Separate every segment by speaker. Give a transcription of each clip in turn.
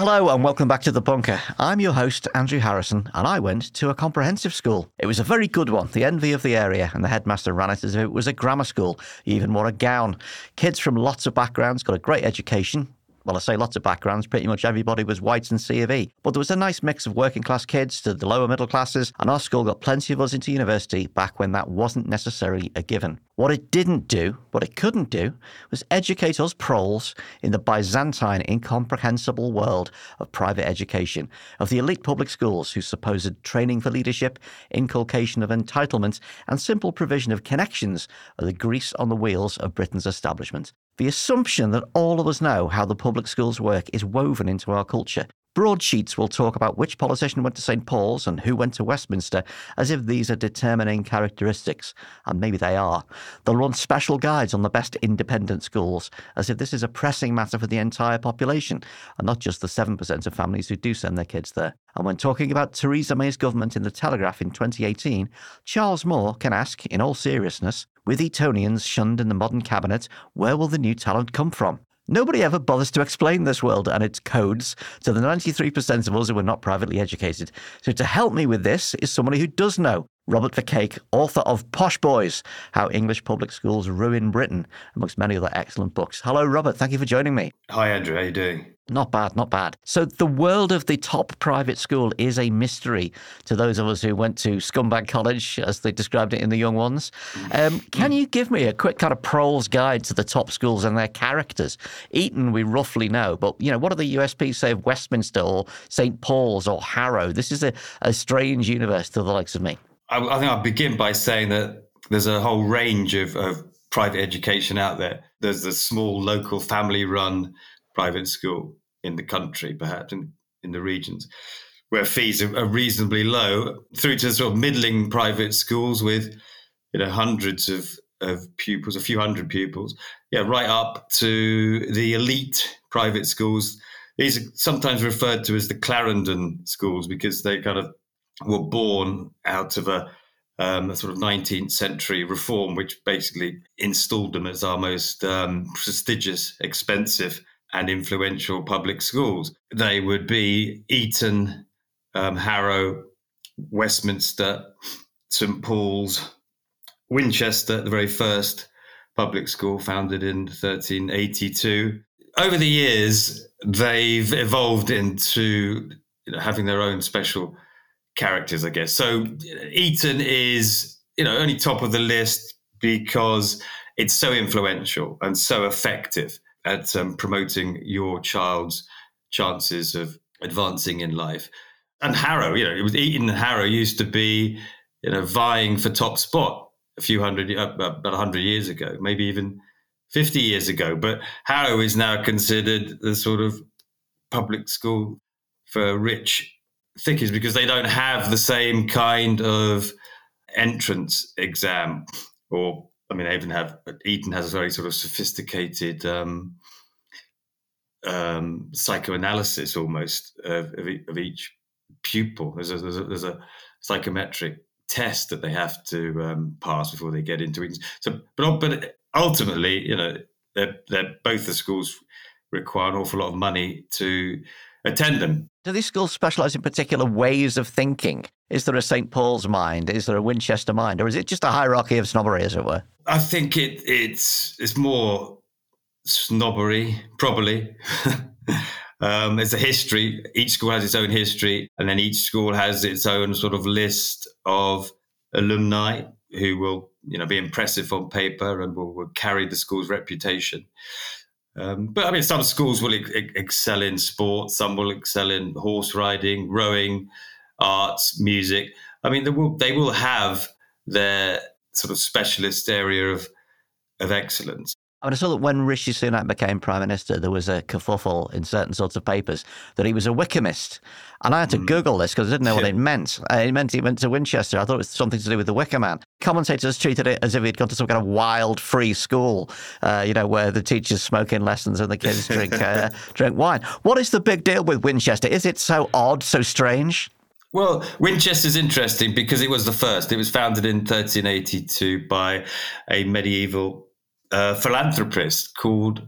Speaker 1: Hello and welcome back to The Bunker. I'm your host, Andrew Harrison, and I went to a comprehensive school. It was a very good one, the envy of the area, and the headmaster ran it as if it was a grammar school. He even wore a gown. Kids from lots of backgrounds got a great education, well, I say lots of backgrounds, pretty much everybody was white and C of E. But there was a nice mix of working class kids to the lower middle classes, and our school got plenty of us into university back when that wasn't necessarily a given. What it didn't do, what it couldn't do, was educate us proles in the Byzantine, incomprehensible world of private education, of the elite public schools whose supposed training for leadership, inculcation of entitlement, and simple provision of connections are the grease on the wheels of Britain's establishment. The assumption that all of us know how the public schools work is woven into our culture. Broadsheets will talk about which politician went to St Paul's and who went to Westminster as if these are determining characteristics, and maybe they are. They'll run special guides on the best independent schools as if this is a pressing matter for the entire population and not just the 7% of families who do send their kids there. And when talking about Theresa May's government in the Telegraph in 2018, Charles Moore can ask, in all seriousness, with Etonians shunned in the modern cabinet, where will the new talent come from? Nobody ever bothers to explain this world and its codes to the 93% of us who are not privately educated. So, to help me with this is somebody who does know. Robert Verkaik, author of Posh Boys How English Public Schools Ruin Britain, amongst many other excellent books. Hello, Robert. Thank you for joining me.
Speaker 2: Hi, Andrew. How are you doing?
Speaker 1: Not bad, not bad. So, the world of the top private school is a mystery to those of us who went to Scumbag College, as they described it in The Young Ones. Um, can you give me a quick kind of prole's guide to the top schools and their characters? Eton, we roughly know, but you know, what are the USPs, say, of Westminster or St. Paul's or Harrow? This is a, a strange universe to the likes of me.
Speaker 2: I, I think I'll begin by saying that there's a whole range of, of private education out there. There's the small local family run private school in the country, perhaps in, in the regions, where fees are, are reasonably low, through to sort of middling private schools with, you know, hundreds of, of pupils, a few hundred pupils, yeah, right up to the elite private schools. These are sometimes referred to as the Clarendon schools because they kind of were born out of a, um, a sort of 19th century reform, which basically installed them as our most um, prestigious, expensive, and influential public schools. They would be Eton, um, Harrow, Westminster, St Paul's, Winchester, the very first public school founded in 1382. Over the years, they've evolved into you know, having their own special characters, I guess. So Eton is, you know, only top of the list because it's so influential and so effective at um, promoting your child's chances of advancing in life. And Harrow, you know, it was Eton and Harrow used to be, you know, vying for top spot a few hundred, uh, about hundred years ago, maybe even fifty years ago. But Harrow is now considered the sort of public school for rich thickies because they don't have the same kind of entrance exam or I mean, even have Eton has a very sort of sophisticated um, um, psychoanalysis almost of, of, of, each pupil. There's a, there's a, there's a psychometric test that they have to um, pass before they get into Eton. So, but but ultimately, you know, they're, they're both the schools require an awful lot of money to attend them.
Speaker 1: Do these schools specialize in particular ways of thinking? Is there a St. Paul's mind? Is there a Winchester mind? Or is it just a hierarchy of snobbery, as it were?
Speaker 2: I think it, it's it's more snobbery, probably. um, there's a history. Each school has its own history, and then each school has its own sort of list of alumni who will, you know, be impressive on paper and will, will carry the school's reputation. Um, but I mean, some schools will ex- excel in sport, some will excel in horse riding, rowing, arts, music. I mean, they will they will have their sort of specialist area of of excellence.
Speaker 1: I mean, I saw that when Rishi Sunak became prime minister, there was a kerfuffle in certain sorts of papers that he was a Wykehamist. And I had to mm. Google this because I didn't know what it meant. Uh, it meant he went to Winchester. I thought it was something to do with the Wicker Man. Commentators treated it as if he'd gone to some kind of wild free school, uh, you know, where the teachers smoke in lessons and the kids drink uh, drink wine. What is the big deal with Winchester? Is it so odd, so strange?
Speaker 2: Well, Winchester's interesting because it was the first. It was founded in 1382 by a medieval a philanthropist called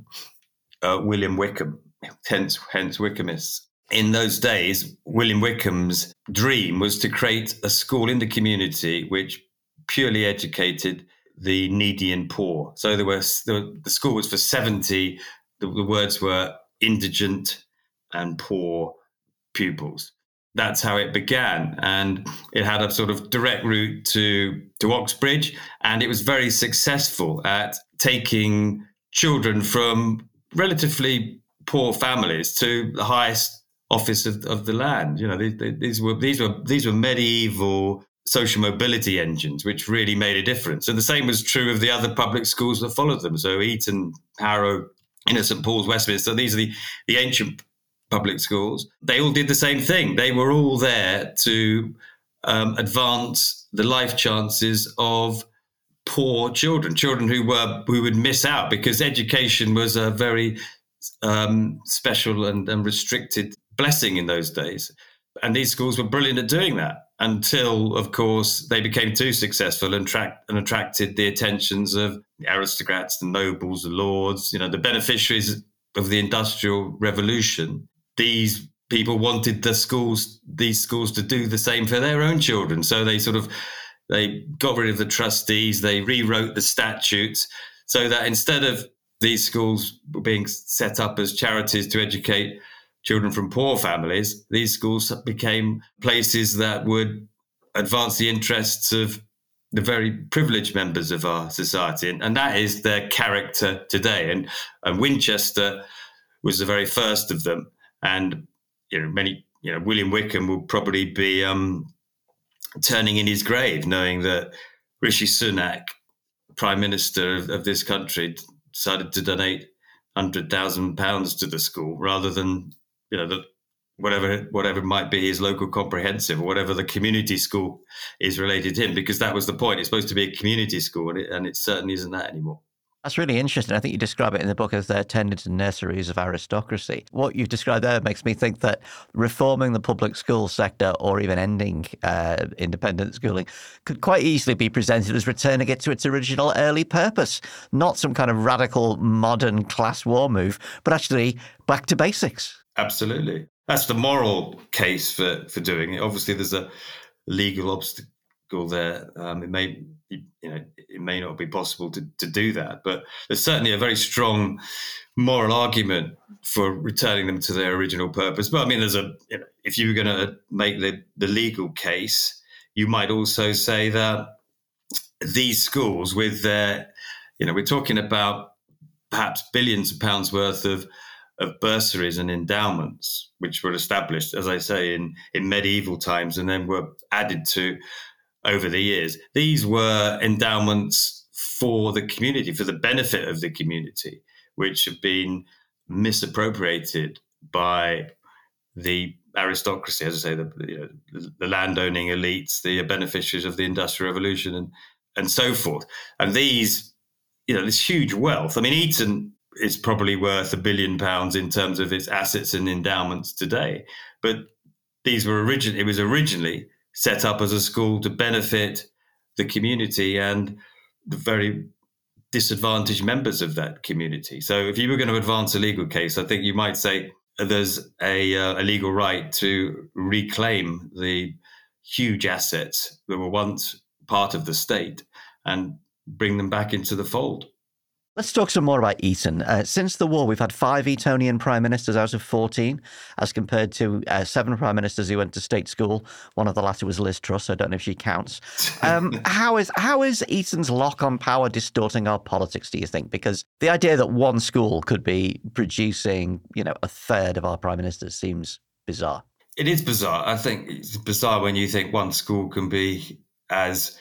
Speaker 2: uh, William Wykeham, hence, hence Wykehamist. In those days, William Wykeham's dream was to create a school in the community which purely educated the needy and poor. So there was the, the school was for 70, the, the words were indigent and poor pupils that's how it began and it had a sort of direct route to to Oxbridge and it was very successful at taking children from relatively poor families to the highest office of, of the land. You know, these, these were these were these were medieval social mobility engines, which really made a difference. And the same was true of the other public schools that followed them. So Eton, Harrow, Inner St Paul's, Westminster. These are the the ancient public schools. They all did the same thing. They were all there to um, advance the life chances of poor children, children who were who would miss out because education was a very um, special and, and restricted blessing in those days. And these schools were brilliant at doing that until, of course, they became too successful and, tra- and attracted the attentions of the aristocrats, the nobles, the lords, you know, the beneficiaries of the Industrial Revolution. These people wanted the schools, these schools, to do the same for their own children. So they sort of they got rid of the trustees. They rewrote the statutes so that instead of these schools being set up as charities to educate children from poor families, these schools became places that would advance the interests of the very privileged members of our society. And, and that is their character today. And, and Winchester was the very first of them. And you know, many, you know, William Wykeham will probably be um, turning in his grave, knowing that Rishi Sunak, Prime Minister of, of this country, decided to donate hundred thousand pounds to the school rather than you know the whatever whatever might be his local comprehensive or whatever the community school is related to him because that was the point. It's supposed to be a community school and it, and it certainly isn't that anymore
Speaker 1: that's really interesting. I think you describe it in the book as the tended nurseries of aristocracy. What you've described there makes me think that reforming the public school sector or even ending uh, independent schooling could quite easily be presented as returning it to its original early purpose, not some kind of radical modern class war move, but actually back to basics.
Speaker 2: Absolutely. That's the moral case for, for doing it. Obviously, there's a legal obstacle there. Um, it may you know it may not be possible to, to do that, but there's certainly a very strong moral argument for returning them to their original purpose. But I mean, there's a you know, if you were going to make the the legal case, you might also say that these schools with their you know we're talking about perhaps billions of pounds worth of of bursaries and endowments, which were established, as I say, in, in medieval times and then were added to over the years. These were endowments for the community, for the benefit of the community, which have been misappropriated by the aristocracy, as I say, the, you know, the landowning elites, the beneficiaries of the Industrial Revolution, and and so forth. And these, you know, this huge wealth. I mean, Eton is probably worth a billion pounds in terms of its assets and endowments today, but these were originally it was originally set up as a school to benefit the community and the very disadvantaged members of that community. So if you were going to advance a legal case, I think you might say there's a, uh, a legal right to reclaim the huge assets that were once part of the state and bring them back into the fold.
Speaker 1: Let's talk some more about Eton. Uh, since the war, we've had five Etonian prime ministers out of 14, as compared to uh, seven prime ministers who went to state school. One of the latter was Liz Truss. I don't know if she counts. Um, how is how is Eton's lock on power distorting our politics? Do you think? Because the idea that one school could be producing, you know, a third of our prime ministers seems bizarre.
Speaker 2: It is bizarre. I think it's bizarre when you think one school can be as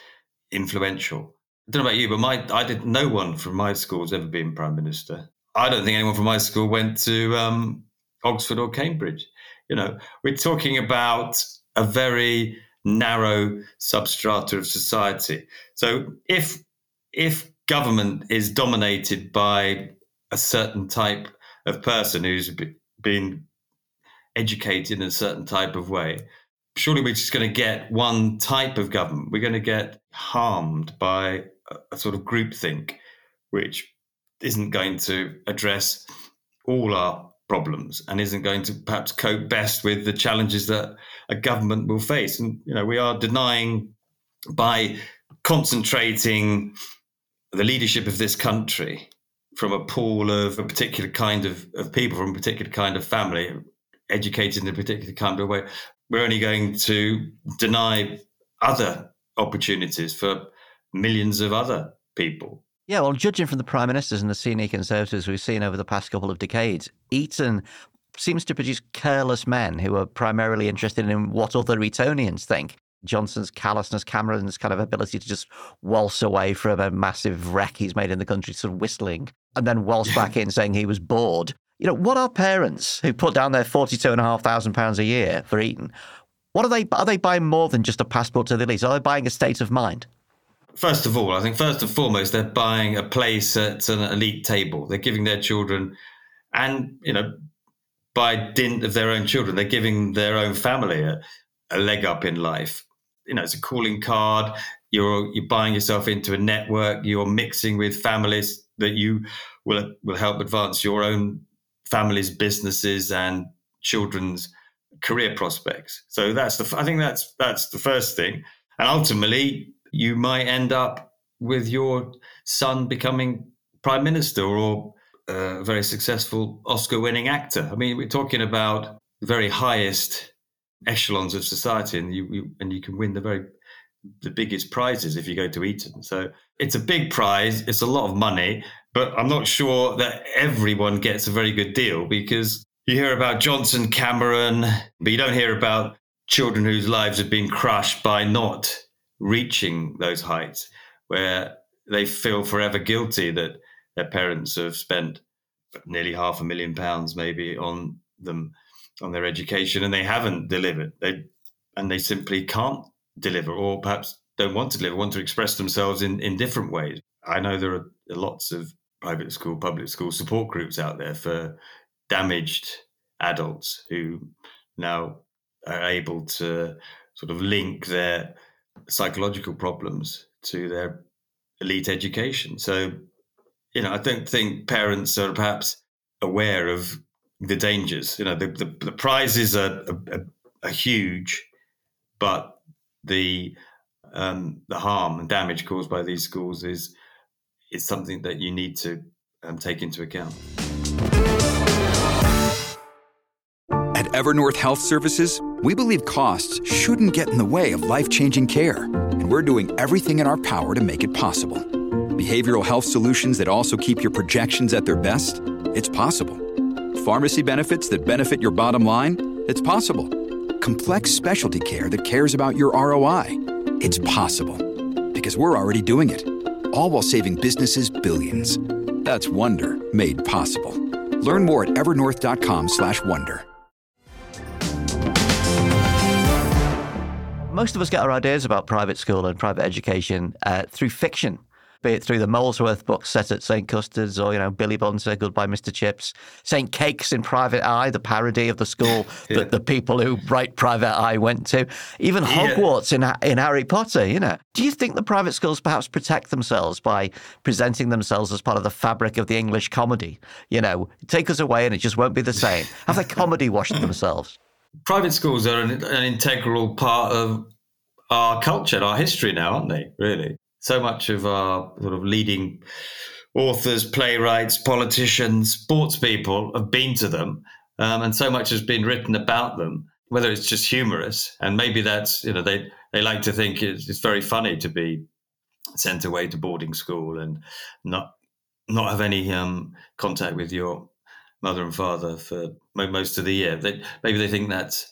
Speaker 2: influential I don't know about you, but my I did no one from my school has ever been prime minister. I don't think anyone from my school went to um, Oxford or Cambridge. You know, we're talking about a very narrow substrata of society. So if if government is dominated by a certain type of person who's been educated in a certain type of way, surely we're just going to get one type of government. We're going to get harmed by a sort of groupthink, which isn't going to address all our problems and isn't going to perhaps cope best with the challenges that a government will face. And you know, we are denying by concentrating the leadership of this country from a pool of a particular kind of, of people from a particular kind of family, educated in a particular kind of way, we're only going to deny other opportunities for millions of other people.
Speaker 1: Yeah, well, judging from the prime ministers and the senior conservatives we've seen over the past couple of decades, Eton seems to produce careless men who are primarily interested in what other Etonians think. Johnson's callousness, Cameron's kind of ability to just waltz away from a massive wreck he's made in the country, sort of whistling, and then waltz back in saying he was bored. You know, what are parents who put down their forty-two and a half thousand pounds a year for Eton? What are they? Are they buying more than just a passport to the Elite? Are they buying a state of mind?
Speaker 2: First of all, I think first and foremost, they're buying a place at an elite table. They're giving their children, and you know, by dint of their own children, they're giving their own family a, a leg up in life. You know, it's a calling card. You're you're buying yourself into a network. You're mixing with families that you will will help advance your own family's businesses and children's career prospects. So that's the I think that's that's the first thing. And ultimately, you might end up with your son becoming prime minister or uh, a very successful Oscar winning actor. I mean, we're talking about the very highest echelons of society, and you, you, and you can win the very the biggest prizes if you go to Eton. So it's a big prize. It's a lot of money, but I'm not sure that everyone gets a very good deal because you hear about Johnson, Cameron, but you don't hear about children whose lives have been crushed by not reaching those heights where they feel forever guilty that their parents have spent nearly half a million pounds maybe on them on their education and they haven't delivered they and they simply can't deliver or perhaps don't want to deliver want to express themselves in in different ways i know there are lots of private school public school support groups out there for damaged adults who now are able to sort of link their psychological problems to their elite education. So, you know, I don't think parents are perhaps aware of the dangers. You know, the, the, the prizes are, are, are, huge, but the um, the harm and damage caused by these schools is is something that you need to um, take into account.
Speaker 3: At Evernorth Health Services we believe costs shouldn't get in the way of life changing care, and we're doing everything in our power to make it possible. Behavioral health solutions that also keep your projections at their best? It's possible. Pharmacy benefits that benefit your bottom line? It's possible. Complex specialty care that cares about your ROI? It's possible. Because we're already doing it. All while saving businesses billions. That's Wonder made possible. Learn more at evernorth.com/wonder.
Speaker 1: most of us get our ideas about private school and private education uh, through fiction, be it through the Molesworth books set at St. Custard's or, you know, Billy Bunter, Goodbye Mr. Chips, St. Cakes in Private Eye, the parody of the school yeah. that the people who write Private Eye went to, even Hogwarts yeah. in, in Harry Potter, you know. Do you think the private schools perhaps protect themselves by presenting themselves as part of the fabric of the English comedy? You know, take us away and it just won't be the same. Have they comedy washed themselves?
Speaker 2: private schools are an, an, integral part of our culture, and our history now, aren't they? Really, so much of our sort of leading authors, playwrights, politicians, sports people have been to them, um, and so much has been written about them. Whether it's just humorous, and maybe that's you know they they like to think it's, it's very funny to be sent away to boarding school and not not have any um, contact with your mother and father for most of the year. They, maybe they think that's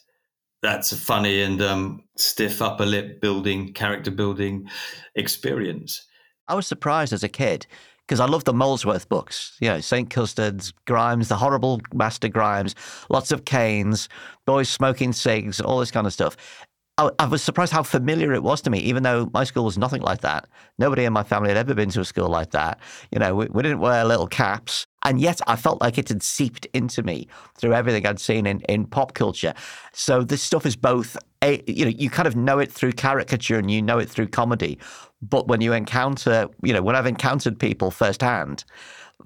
Speaker 2: that's a funny and um, stiff upper lip building, character building experience.
Speaker 1: I was surprised as a kid because I love the Molesworth books. You know, St. Custard's, Grimes, the horrible Master Grimes, lots of canes, boys smoking cigs, all this kind of stuff. I, I was surprised how familiar it was to me, even though my school was nothing like that. Nobody in my family had ever been to a school like that. You know, we, we didn't wear little caps. And yet I felt like it had seeped into me through everything I'd seen in, in pop culture. So this stuff is both, a, you know, you kind of know it through caricature and you know it through comedy. But when you encounter, you know, when I've encountered people firsthand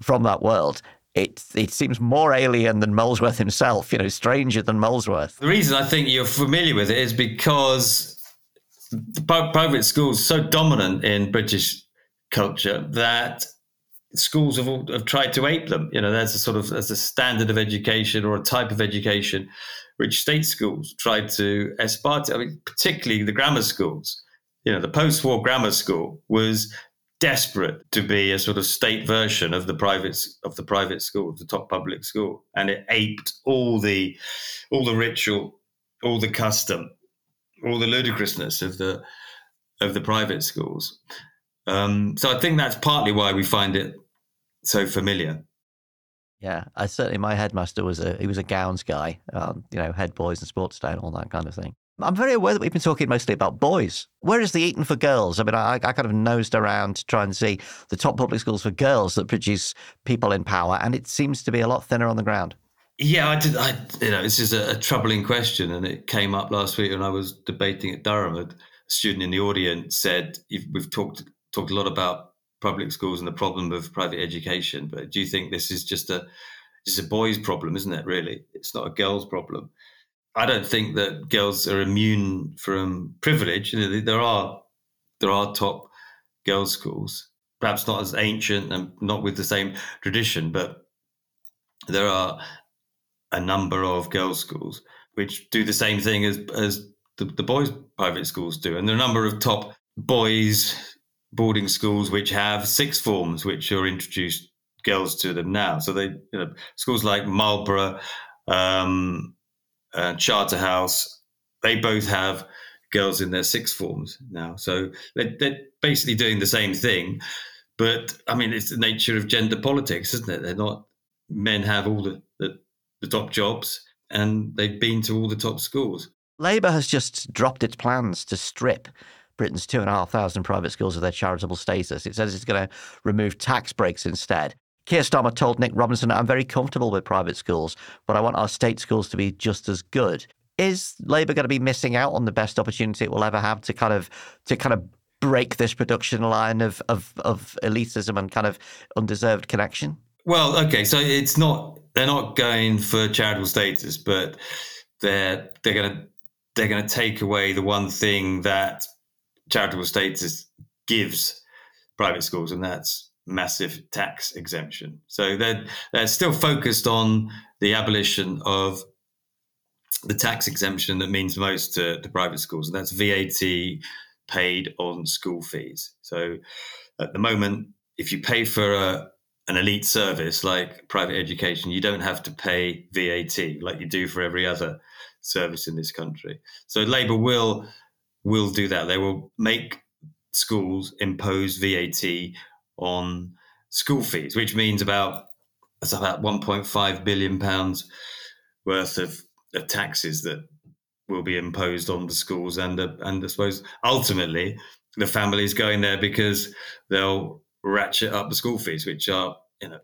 Speaker 1: from that world, it it seems more alien than Molesworth himself, you know, stranger than Molesworth.
Speaker 2: The reason I think you're familiar with it is because the private schools so dominant in British culture that schools have, have tried to ape them. You know, there's a sort of there's a standard of education or a type of education which state schools tried to aspire to. I mean, particularly the grammar schools. You know, the post-war grammar school was desperate to be a sort of state version of the private of the private school, the top public school, and it aped all the all the ritual, all the custom, all the ludicrousness of the of the private schools. Um, so I think that's partly why we find it so familiar.
Speaker 1: Yeah, I certainly my headmaster was a he was a gowns guy, um, you know, head boys and sports day and all that kind of thing. I'm very aware that we've been talking mostly about boys. Where is the Eton for girls? I mean, I, I kind of nosed around to try and see the top public schools for girls that produce people in power, and it seems to be a lot thinner on the ground.
Speaker 2: Yeah, I did. I, you know, this is a, a troubling question, and it came up last week when I was debating at Durham. A student in the audience said, "We've talked talked a lot about public schools and the problem of private education, but do you think this is just a just a boys' problem, isn't it? Really, it's not a girls' problem." I don't think that girls are immune from privilege. There are there are top girls' schools, perhaps not as ancient and not with the same tradition, but there are a number of girls' schools which do the same thing as as the, the boys' private schools do, and there are a number of top boys' boarding schools which have six forms which are introduced girls to them now. So they, you know, schools like Marlborough. Um, uh, Charterhouse, they both have girls in their sixth forms now. So they're, they're, basically doing the same thing. But I mean, it's the nature of gender politics, isn't it? They're not, men have all the, the, the top jobs and they've been to all the top schools.
Speaker 1: Labour has just dropped its plans to strip Britain's two and a half thousand private schools of their charitable status. It says it's going to remove tax breaks instead. Keir Starmer told Nick Robinson, I'm very comfortable with private schools, but I want our state schools to be just as good. Is Labour going to be missing out on the best opportunity it will ever have to kind of to kind of break this production line of, of, of elitism and kind of undeserved connection?
Speaker 2: Well, okay, so it's not they're not going for charitable status, but they're they're gonna they're gonna take away the one thing that charitable status gives private schools, and that's massive tax exemption. So they're, they're still focused on the abolition of the tax exemption that means most to, to private schools, and that's VAT paid on school fees. So at the moment, if you pay for a, an elite service like private education, you don't have to pay VAT like you do for every other service in this country. So Labour will will do that. They will make schools impose VAT on school fees, which means about that's about 1.5 billion pounds worth of, of taxes that will be imposed on the schools and uh, and I suppose ultimately the families going there because they'll ratchet up the school fees, which are you know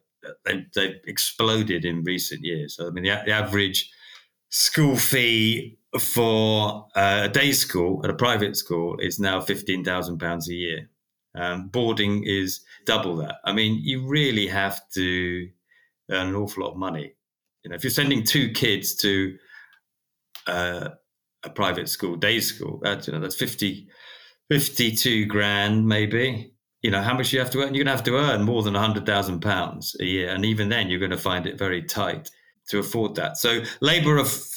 Speaker 2: they they've exploded in recent years. So I mean the, the average school fee for uh, a day school at a private school is now fifteen thousand pounds a year. Um, boarding is double that. I mean, you really have to earn an awful lot of money. You know, if you're sending two kids to uh, a private school, day school, that's you know that's 50, 52 grand maybe. you know how much you have to earn. You're going to have to earn more than hundred thousand pounds a year, and even then, you're going to find it very tight to afford that. So Labour are, f-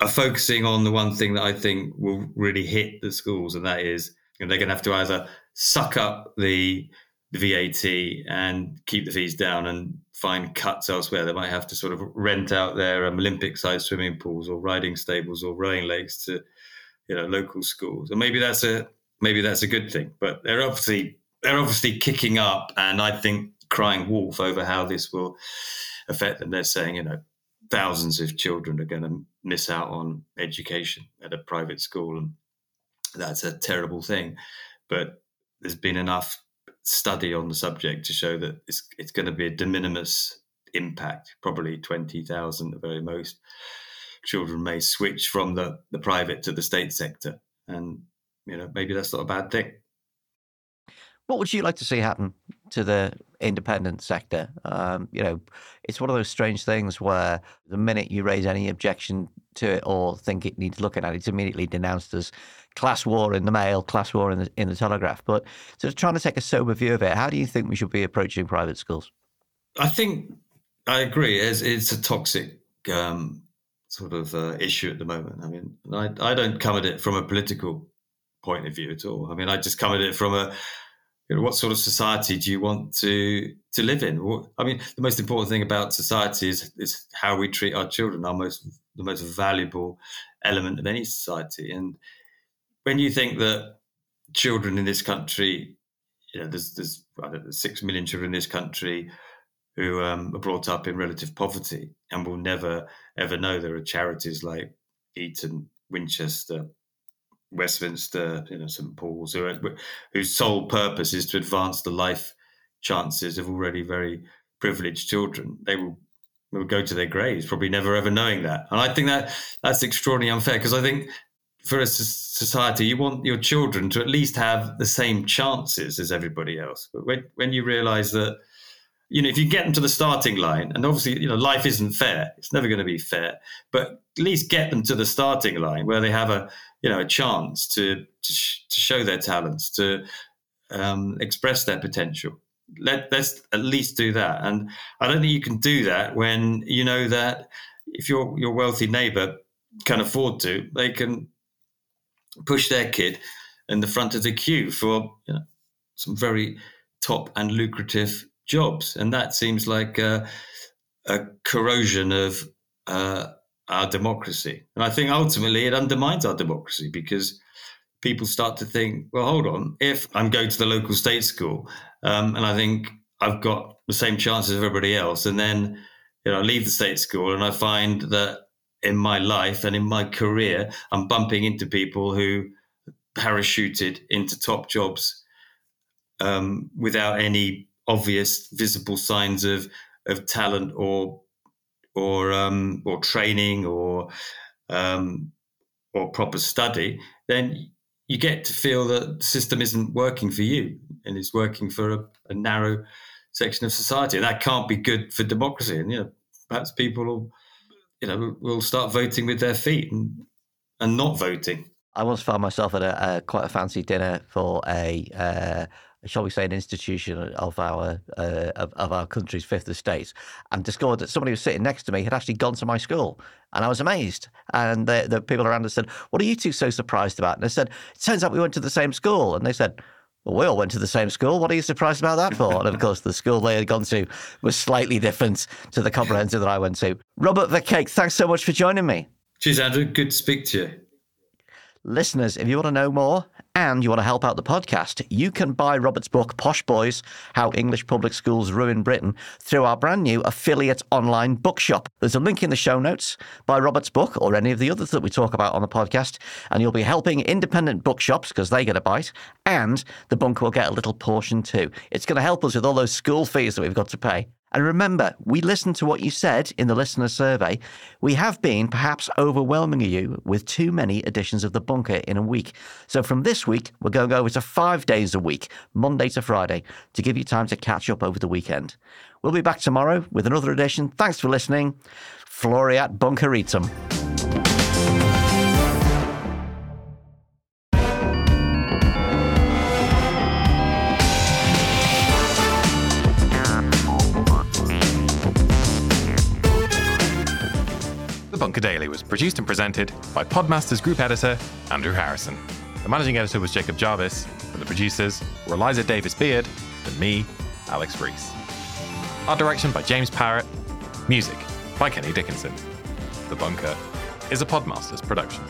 Speaker 2: are focusing on the one thing that I think will really hit the schools, and that is you know, they're going to have to either suck up the the VAT and keep the fees down and find cuts elsewhere. They might have to sort of rent out their um, Olympic-sized swimming pools or riding stables or rowing lakes to, you know, local schools. And maybe that's a maybe that's a good thing. But they're obviously they're obviously kicking up, and I think crying wolf over how this will affect them. They're saying, you know, thousands of children are going to miss out on education at a private school, and that's a terrible thing. But there's been enough study on the subject to show that it's it's going to be a de minimis impact, probably twenty thousand at the very most. Children may switch from the, the private to the state sector, and you know maybe that's not a bad thing.
Speaker 1: What would you like to see happen to the independent sector? Um, you know, it's one of those strange things where the minute you raise any objection to it or think it needs looking at, it's immediately denounced as class war in the Mail, class war in the in the Telegraph. But sort of trying to take a sober view of it, how do you think we should be approaching private schools?
Speaker 2: I think I agree. It's, it's a toxic um, sort of uh, issue at the moment. I mean, I, I don't come at it from a political point of view at all. I mean, I just come at it from a you know, what sort of society do you want to to live in? I mean, the most important thing about society is is how we treat our children, our most the most valuable element of any society. And when you think that children in this country, you know, there's there's know, six million children in this country who um, are brought up in relative poverty and will never ever know there are charities like Eton, Winchester, Westminster, you know, St Paul's, who, whose sole purpose is to advance the life chances of already very privileged children. They will, will go to their graves, probably never ever knowing that. And I think that that's extraordinarily unfair because I think for a society, you want your children to at least have the same chances as everybody else. But when, when you realize that, you know, if you get them to the starting line, and obviously, you know, life isn't fair, it's never going to be fair, but at least get them to the starting line where they have a, you know a chance to to, sh- to show their talents, to um, express their potential. Let let's at least do that. And I don't think you can do that when you know that if your your wealthy neighbour can afford to, they can push their kid in the front of the queue for you know, some very top and lucrative jobs, and that seems like a, a corrosion of uh, our democracy. And I think ultimately it undermines our democracy because people start to think, well, hold on, if I'm going to the local state school um, and I think I've got the same chances as everybody else, and then you know, I leave the state school and I find that in my life and in my career, I'm bumping into people who parachuted into top jobs um, without any obvious visible signs of of talent or or um, or training or um, or proper study, then you get to feel that the system isn't working for you and it's working for a, a narrow section of society. And that can't be good for democracy. And you know, perhaps people will, you know, will start voting with their feet and and not voting.
Speaker 1: I once found myself at a, a quite a fancy dinner for a uh, shall we say, an institution of our uh, of, of, our country's fifth estate, and discovered that somebody who was sitting next to me had actually gone to my school, and I was amazed. And the, the people around us said, "What are you two so surprised about?" And I said, "It turns out we went to the same school," and they said. Well, we all went to the same school. What are you surprised about that for? and of course, the school they had gone to was slightly different to the comprehensive that I went to. Robert Verkaik, thanks so much for joining me.
Speaker 2: Cheers, Andrew. Good to speak to you.
Speaker 1: Listeners, if you want to know more, and you want to help out the podcast, you can buy Robert's book, Posh Boys How English Public Schools Ruin Britain, through our brand new affiliate online bookshop. There's a link in the show notes. Buy Robert's book or any of the others that we talk about on the podcast, and you'll be helping independent bookshops because they get a bite, and the bunker will get a little portion too. It's going to help us with all those school fees that we've got to pay. And remember, we listened to what you said in the listener survey. We have been perhaps overwhelming you with too many editions of The Bunker in a week. So from this week, we're going over to five days a week, Monday to Friday, to give you time to catch up over the weekend. We'll be back tomorrow with another edition. Thanks for listening. Floreat Bunkeritum.
Speaker 4: Bunker Daily was produced and presented by Podmasters Group Editor Andrew Harrison. The managing editor was Jacob Jarvis, and the producers were Eliza Davis Beard and me, Alex Rees. Art direction by James Parrett. Music by Kenny Dickinson. The Bunker is a Podmasters production.